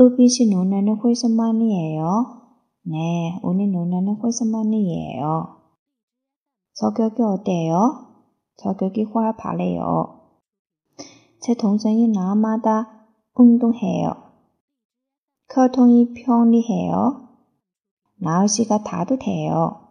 읍이시 누나는 홀선만이에요. 네, 우리 누나는 홀선만이에요. 저격이 어때요? 저격이 활 바래요. 제 동생이 날마다 운동해요. 교통이 편리해요. 날씨가 다도 돼요.